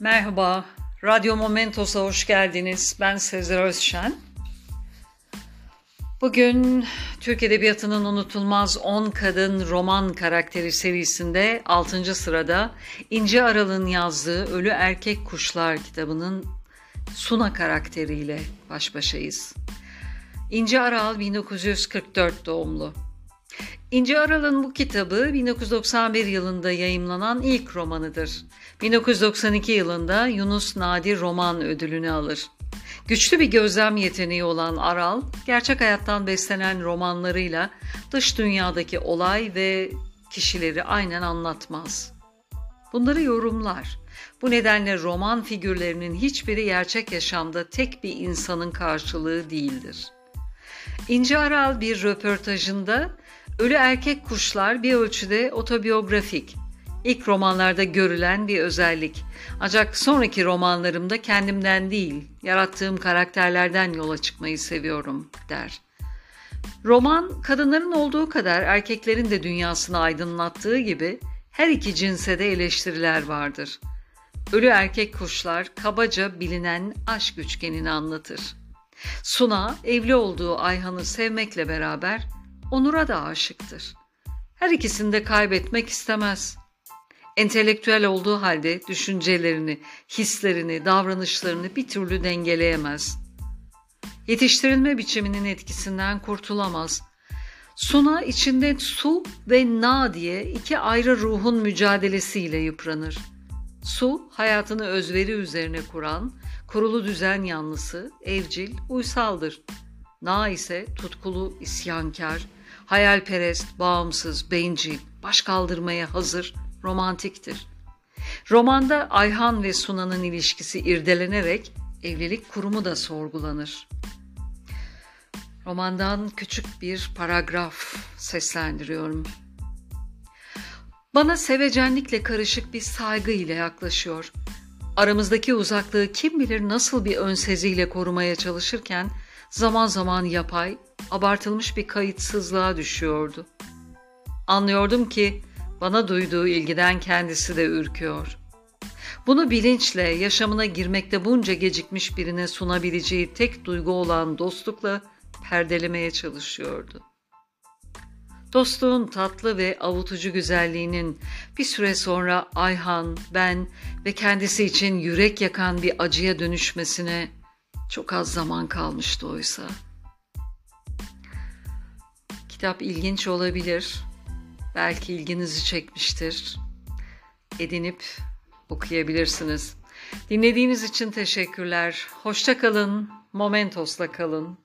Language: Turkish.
Merhaba, Radyo Momentos'a hoş geldiniz. Ben Sezer Özşen. Bugün Türk Edebiyatı'nın unutulmaz 10 kadın roman karakteri serisinde 6. sırada İnce Aral'ın yazdığı Ölü Erkek Kuşlar kitabının Suna karakteriyle baş başayız. İnce Aral 1944 doğumlu. İnce Aral'ın bu kitabı 1991 yılında yayımlanan ilk romanıdır. 1992 yılında Yunus Nadir Roman Ödülünü alır. Güçlü bir gözlem yeteneği olan Aral, gerçek hayattan beslenen romanlarıyla dış dünyadaki olay ve kişileri aynen anlatmaz. Bunları yorumlar. Bu nedenle roman figürlerinin hiçbiri gerçek yaşamda tek bir insanın karşılığı değildir. İnce Aral bir röportajında Ölü Erkek Kuşlar bir ölçüde otobiyografik, ilk romanlarda görülen bir özellik. Ancak sonraki romanlarımda kendimden değil, yarattığım karakterlerden yola çıkmayı seviyorum, der. Roman, kadınların olduğu kadar erkeklerin de dünyasını aydınlattığı gibi her iki cinse de eleştiriler vardır. Ölü Erkek Kuşlar kabaca bilinen aşk üçgenini anlatır. Suna, evli olduğu Ayhan'ı sevmekle beraber Onur'a da aşıktır. Her ikisini de kaybetmek istemez. Entelektüel olduğu halde düşüncelerini, hislerini, davranışlarını bir türlü dengeleyemez. Yetiştirilme biçiminin etkisinden kurtulamaz. Suna içinde su ve na diye iki ayrı ruhun mücadelesiyle yıpranır. Su, hayatını özveri üzerine kuran, kurulu düzen yanlısı, evcil, uysaldır. Na ise tutkulu, isyankar, hayalperest, bağımsız, bencil, baş kaldırmaya hazır, romantiktir. Romanda Ayhan ve Suna'nın ilişkisi irdelenerek evlilik kurumu da sorgulanır. Romandan küçük bir paragraf seslendiriyorum. Bana sevecenlikle karışık bir saygı ile yaklaşıyor. Aramızdaki uzaklığı kim bilir nasıl bir önseziyle korumaya çalışırken zaman zaman yapay, abartılmış bir kayıtsızlığa düşüyordu. Anlıyordum ki bana duyduğu ilgiden kendisi de ürküyor. Bunu bilinçle yaşamına girmekte bunca gecikmiş birine sunabileceği tek duygu olan dostlukla perdelemeye çalışıyordu. Dostluğun tatlı ve avutucu güzelliğinin bir süre sonra Ayhan, ben ve kendisi için yürek yakan bir acıya dönüşmesine çok az zaman kalmıştı oysa. Kitap ilginç olabilir. Belki ilginizi çekmiştir. Edinip okuyabilirsiniz. Dinlediğiniz için teşekkürler. Hoşça kalın. Momentos'la kalın.